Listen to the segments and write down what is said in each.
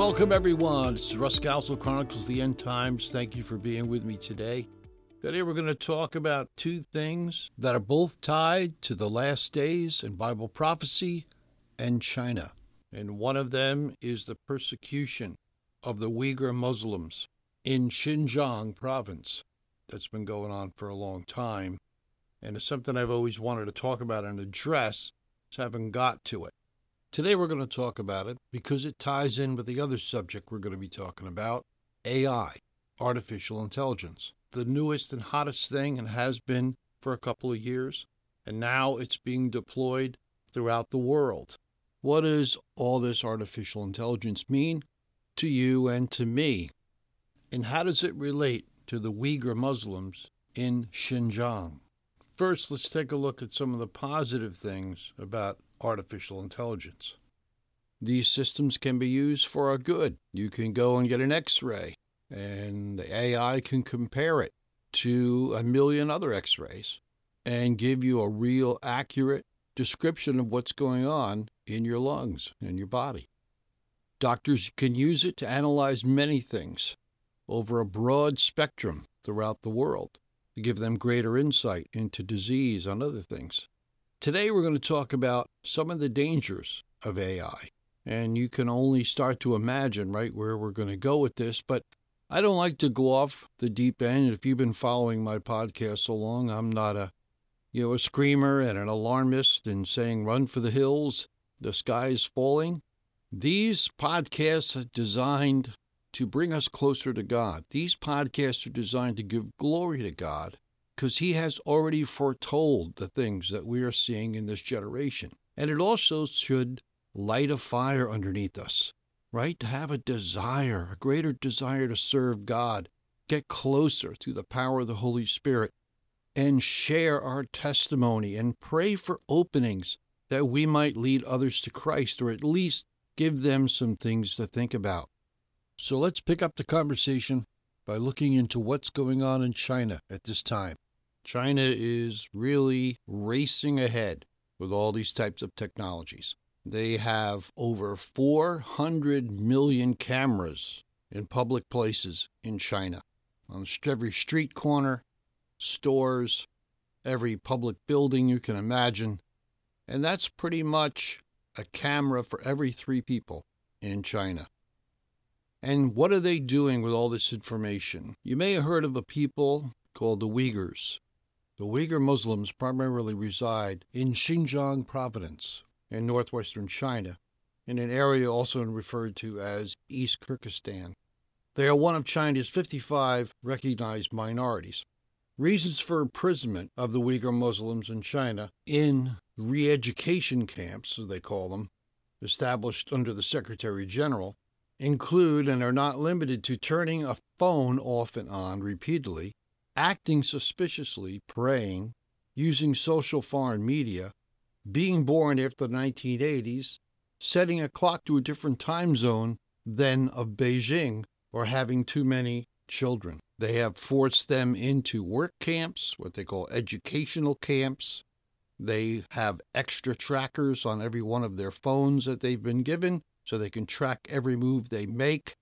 Welcome, everyone. It's Russ Scalzo Chronicles the End Times. Thank you for being with me today. Today, we're going to talk about two things that are both tied to the last days and Bible prophecy and China. And one of them is the persecution of the Uyghur Muslims in Xinjiang province that's been going on for a long time. And it's something I've always wanted to talk about and address, just haven't got to it. Today we're going to talk about it because it ties in with the other subject we're going to be talking about AI, artificial intelligence. The newest and hottest thing and has been for a couple of years, and now it's being deployed throughout the world. What does all this artificial intelligence mean to you and to me? And how does it relate to the Uyghur Muslims in Xinjiang? First, let's take a look at some of the positive things about artificial intelligence. These systems can be used for our good. You can go and get an x ray, and the AI can compare it to a million other x rays and give you a real accurate description of what's going on in your lungs and your body. Doctors can use it to analyze many things over a broad spectrum throughout the world to give them greater insight into disease and other things. Today, we're going to talk about some of the dangers of AI. And you can only start to imagine, right, where we're going to go with this. But I don't like to go off the deep end. If you've been following my podcast so long, I'm not a, you know, a screamer and an alarmist and saying run for the hills, the sky is falling. These podcasts are designed to bring us closer to God. These podcasts are designed to give glory to God because he has already foretold the things that we are seeing in this generation. And it also should light a fire underneath us, right? To have a desire, a greater desire to serve God, get closer through the power of the Holy Spirit, and share our testimony and pray for openings that we might lead others to Christ or at least give them some things to think about. So let's pick up the conversation by looking into what's going on in China at this time. China is really racing ahead with all these types of technologies. They have over 400 million cameras in public places in China, on every street corner, stores, every public building you can imagine. And that's pretty much a camera for every three people in China. And what are they doing with all this information? You may have heard of a people called the Uyghurs. The Uyghur Muslims primarily reside in Xinjiang province in northwestern China, in an area also referred to as East Kyrgyzstan. They are one of China's 55 recognized minorities. Reasons for imprisonment of the Uyghur Muslims in China in re education camps, as they call them, established under the Secretary General, include and are not limited to turning a phone off and on repeatedly acting suspiciously, praying, using social foreign media, being born after the 1980s, setting a clock to a different time zone than of Beijing, or having too many children. They have forced them into work camps, what they call educational camps. They have extra trackers on every one of their phones that they've been given so they can track every move they make.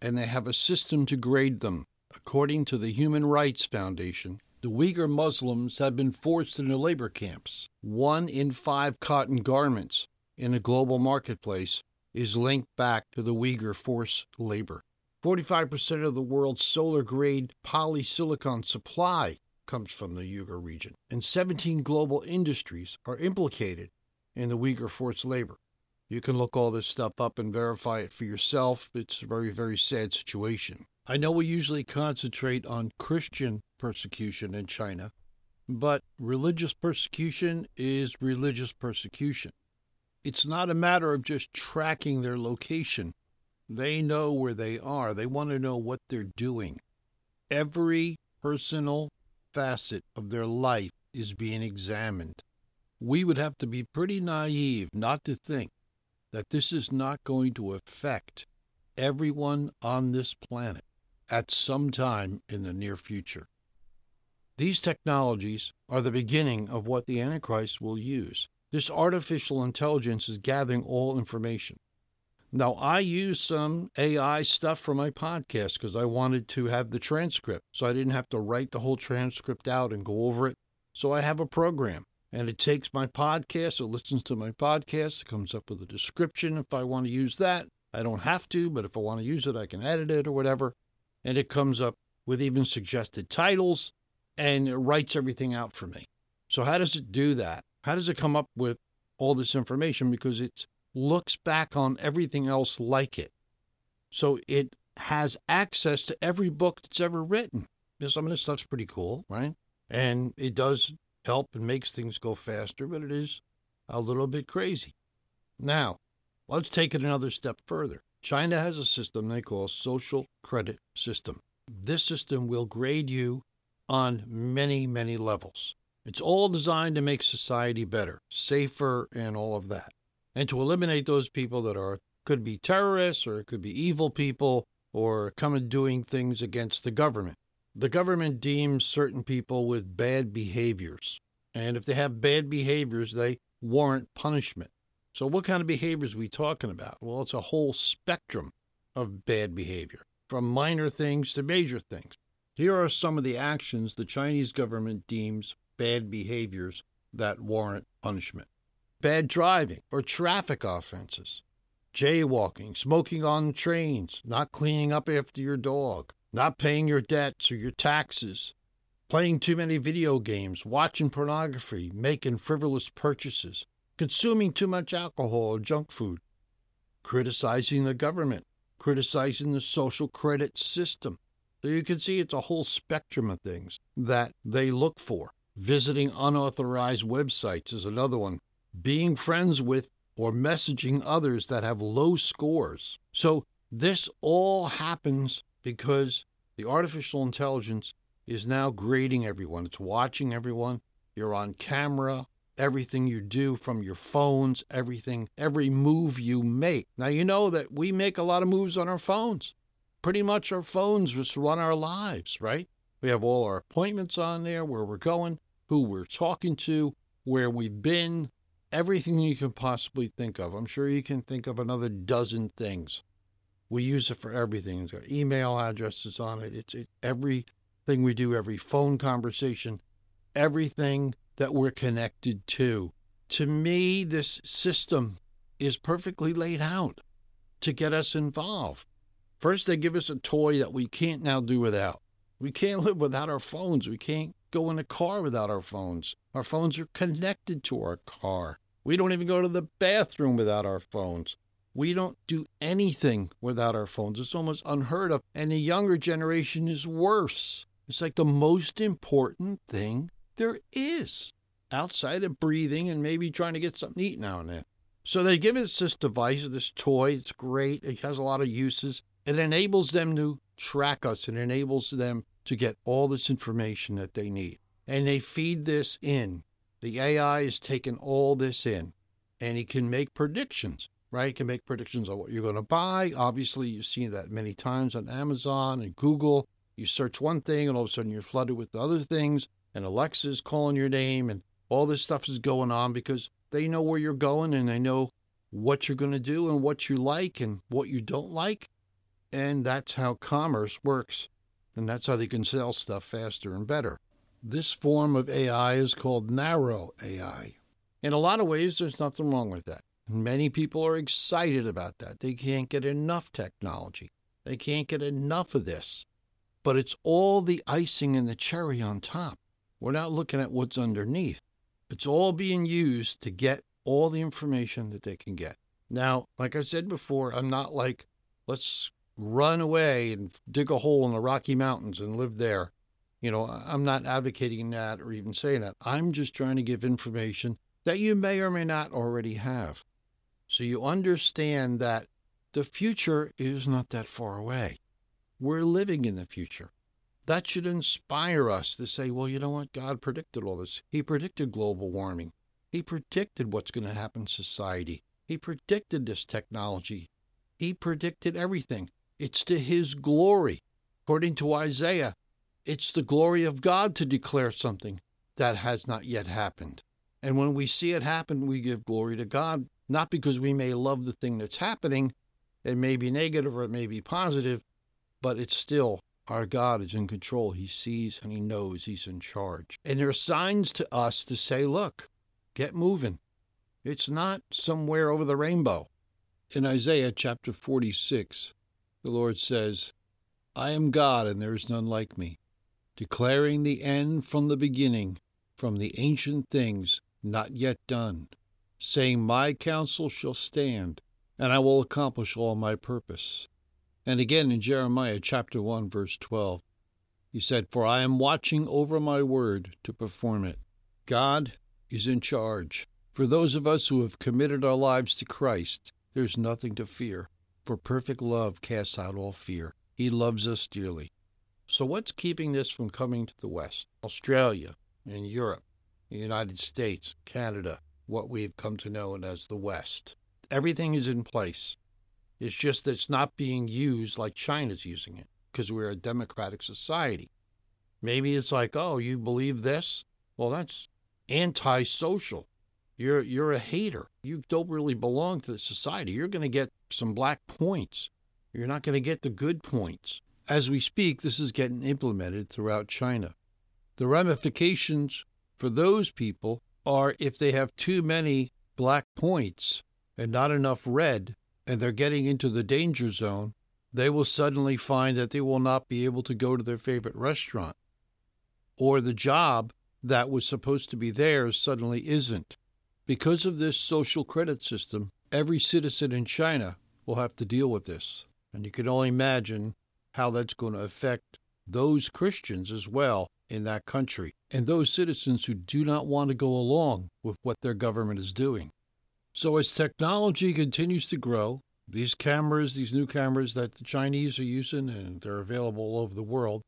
And they have a system to grade them. According to the Human Rights Foundation, the Uyghur Muslims have been forced into labor camps. One in five cotton garments in a global marketplace is linked back to the Uyghur forced labor. 45% of the world's solar grade polysilicon supply comes from the Uyghur region, and 17 global industries are implicated in the Uyghur forced labor. You can look all this stuff up and verify it for yourself. It's a very, very sad situation. I know we usually concentrate on Christian persecution in China, but religious persecution is religious persecution. It's not a matter of just tracking their location. They know where they are, they want to know what they're doing. Every personal facet of their life is being examined. We would have to be pretty naive not to think that this is not going to affect everyone on this planet at some time in the near future. These technologies are the beginning of what the Antichrist will use. This artificial intelligence is gathering all information. Now, I use some AI stuff for my podcast because I wanted to have the transcript. So I didn't have to write the whole transcript out and go over it. So I have a program and it takes my podcast, it listens to my podcast, it comes up with a description if I want to use that. I don't have to, but if I want to use it, I can edit it or whatever. And it comes up with even suggested titles and it writes everything out for me. So, how does it do that? How does it come up with all this information? Because it looks back on everything else like it. So, it has access to every book that's ever written. Some of this stuff's pretty cool, right? And it does help and makes things go faster, but it is a little bit crazy. Now, let's take it another step further. China has a system they call social credit system. This system will grade you on many, many levels. It's all designed to make society better, safer, and all of that. And to eliminate those people that are could be terrorists or it could be evil people or come and doing things against the government. The government deems certain people with bad behaviors. And if they have bad behaviors, they warrant punishment. So, what kind of behaviors are we talking about? Well, it's a whole spectrum of bad behavior, from minor things to major things. Here are some of the actions the Chinese government deems bad behaviors that warrant punishment bad driving or traffic offenses, jaywalking, smoking on trains, not cleaning up after your dog, not paying your debts or your taxes, playing too many video games, watching pornography, making frivolous purchases, consuming too much alcohol or junk food, criticizing the government, criticizing the social credit system. So you can see it's a whole spectrum of things that they look for. Visiting unauthorized websites is another one. Being friends with or messaging others that have low scores. So this all happens because the artificial intelligence is now grading everyone. It's watching everyone. You're on camera. Everything you do from your phones, everything, every move you make. Now, you know that we make a lot of moves on our phones. Pretty much our phones just run our lives, right? We have all our appointments on there, where we're going, who we're talking to, where we've been, everything you can possibly think of. I'm sure you can think of another dozen things. We use it for everything. It's got email addresses on it. It's it, everything we do, every phone conversation, everything that we're connected to. To me, this system is perfectly laid out to get us involved. First, they give us a toy that we can't now do without. We can't live without our phones. We can't go in a car without our phones. Our phones are connected to our car. We don't even go to the bathroom without our phones. We don't do anything without our phones. It's almost unheard of. And the younger generation is worse. It's like the most important thing there is outside of breathing and maybe trying to get something to eat now and then. So they give us this device, this toy. It's great. It has a lot of uses. It enables them to track us. It enables them to get all this information that they need. And they feed this in. The AI is taking all this in and it can make predictions right? It can make predictions on what you're going to buy. Obviously, you've seen that many times on Amazon and Google. You search one thing, and all of a sudden you're flooded with other things, and Alexa's calling your name, and all this stuff is going on because they know where you're going and they know what you're going to do and what you like and what you don't like. And that's how commerce works. And that's how they can sell stuff faster and better. This form of AI is called narrow AI. In a lot of ways, there's nothing wrong with that. Many people are excited about that. They can't get enough technology. They can't get enough of this. But it's all the icing and the cherry on top. We're not looking at what's underneath. It's all being used to get all the information that they can get. Now, like I said before, I'm not like, let's run away and dig a hole in the Rocky Mountains and live there. You know, I'm not advocating that or even saying that. I'm just trying to give information that you may or may not already have. So you understand that the future is not that far away. We're living in the future. That should inspire us to say, well, you know what? God predicted all this. He predicted global warming. He predicted what's going to happen in society. He predicted this technology. He predicted everything. It's to His glory. According to Isaiah, it's the glory of God to declare something that has not yet happened. And when we see it happen, we give glory to God not because we may love the thing that's happening, It may be negative or it may be positive, but it's still our God is in control. He sees and he knows he's in charge. And there are signs to us to say, look, get moving. It's not somewhere over the rainbow. In Isaiah chapter 46, the Lord says, I am God and there is none like me, declaring the end from the beginning, from the ancient things not yet done, saying, My counsel shall stand, and I will accomplish all my purpose. And again in Jeremiah chapter 1, verse 12, he said, For I am watching over my word to perform it. God is in charge. For those of us who have committed our lives to Christ, there's nothing to fear, for perfect love casts out all fear. He loves us dearly. So, what's keeping this from coming to the West? Australia and Europe, the United States, Canada, what we've come to know as the West. Everything is in place. It's just that it's not being used like China's using it because we're a democratic society. Maybe it's like, oh, you believe this? Well, that's antisocial. You're you're a hater. You don't really belong to the society. You're going to get some black points. You're not going to get the good points. As we speak, this is getting implemented throughout China. The ramifications for those people are if they have too many black points and not enough red, and they're getting into the danger zone, they will suddenly find that they will not be able to go to their favorite restaurant. Or the job that was supposed to be theirs suddenly isn't. Because of this social credit system, every citizen in China will have to deal with this. And you can only imagine how that's going to affect those Christians as well in that country and those citizens who do not want to go along with what their government is doing. So, as technology continues to grow, these cameras, these new cameras that the Chinese are using and they're available all over the world,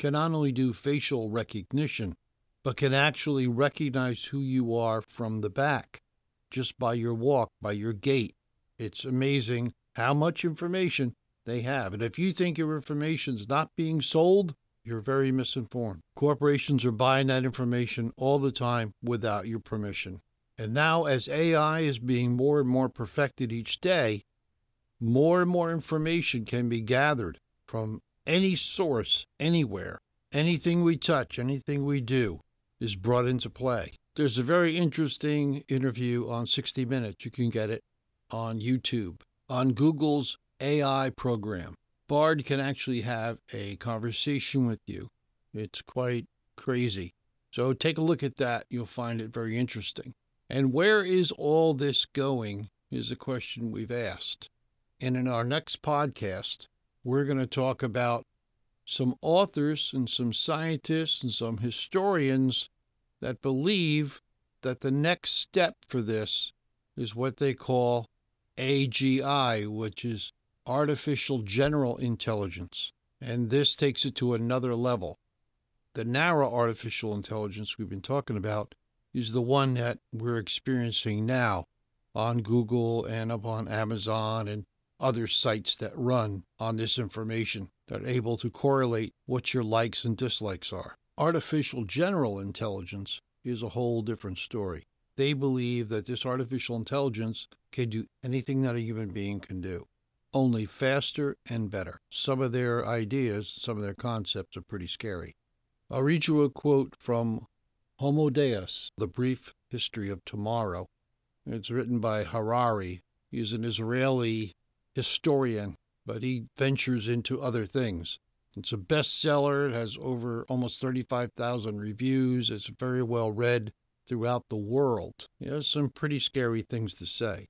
can not only do facial recognition, but can actually recognize who you are from the back just by your walk, by your gait. It's amazing how much information they have. And if you think your information is not being sold, you're very misinformed. Corporations are buying that information all the time without your permission. And now, as AI is being more and more perfected each day, more and more information can be gathered from any source, anywhere. Anything we touch, anything we do is brought into play. There's a very interesting interview on 60 Minutes. You can get it on YouTube, on Google's AI program. Bard can actually have a conversation with you. It's quite crazy. So take a look at that. You'll find it very interesting. And where is all this going is a question we've asked. And in our next podcast, we're going to talk about some authors and some scientists and some historians that believe that the next step for this is what they call AGI, which is Artificial General Intelligence. And this takes it to another level. The narrow artificial intelligence we've been talking about is the one that we're experiencing now on Google and up on Amazon and other sites that run on this information that are able to correlate what your likes and dislikes are. Artificial general intelligence is a whole different story. They believe that this artificial intelligence can do anything that a human being can do, only faster and better. Some of their ideas, some of their concepts are pretty scary. I'll read you a quote from Homo Deus, The Brief History of Tomorrow. It's written by Harari. He's an Israeli historian, but he ventures into other things. It's a bestseller. It has over almost 35,000 reviews. It's very well read throughout the world. It has some pretty scary things to say.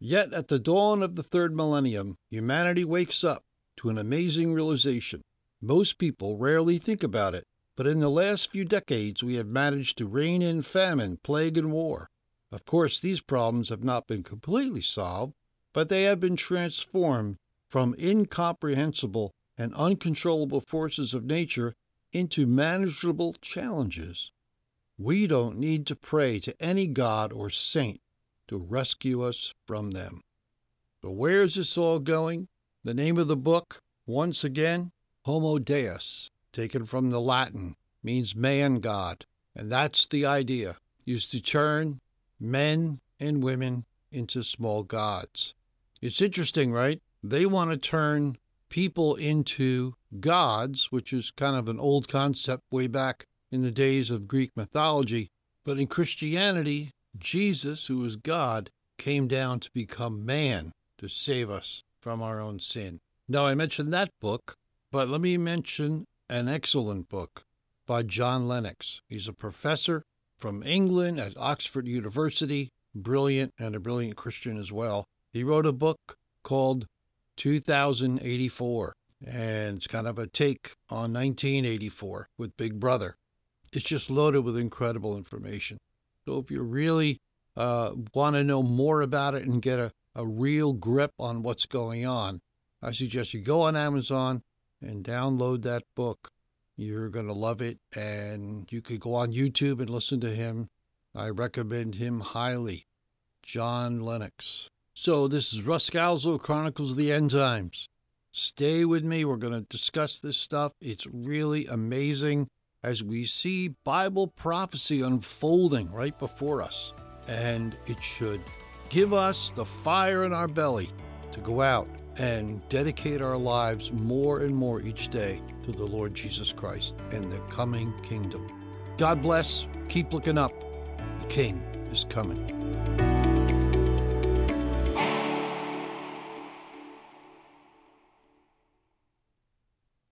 Yet at the dawn of the third millennium, humanity wakes up to an amazing realization. Most people rarely think about it, but in the last few decades, we have managed to rein in famine, plague, and war. Of course, these problems have not been completely solved, but they have been transformed from incomprehensible and uncontrollable forces of nature into manageable challenges. We don't need to pray to any god or saint to rescue us from them. So, where is this all going? The name of the book, once again, Homo Deus taken from the Latin, means man god. And that's the idea, is to turn men and women into small gods. It's interesting, right? They want to turn people into gods, which is kind of an old concept way back in the days of Greek mythology. But in Christianity, Jesus, who is God, came down to become man to save us from our own sin. Now, I mentioned that book, but let me mention an excellent book by John Lennox. He's a professor from England at Oxford University, brilliant and a brilliant Christian as well. He wrote a book called 2084, and it's kind of a take on 1984 with Big Brother. It's just loaded with incredible information. So if you really uh, want to know more about it and get a, a real grip on what's going on, I suggest you go on Amazon and download that book. You're going to love it. And you could go on YouTube and listen to him. I recommend him highly. John Lennox. So, this is Russ Scalzo, Chronicles of the End Times. Stay with me. We're going to discuss this stuff. It's really amazing as we see Bible prophecy unfolding right before us. And it should give us the fire in our belly to go out and dedicate our lives more and more each day to the Lord Jesus Christ and the coming kingdom. God bless. Keep looking up. The King is coming.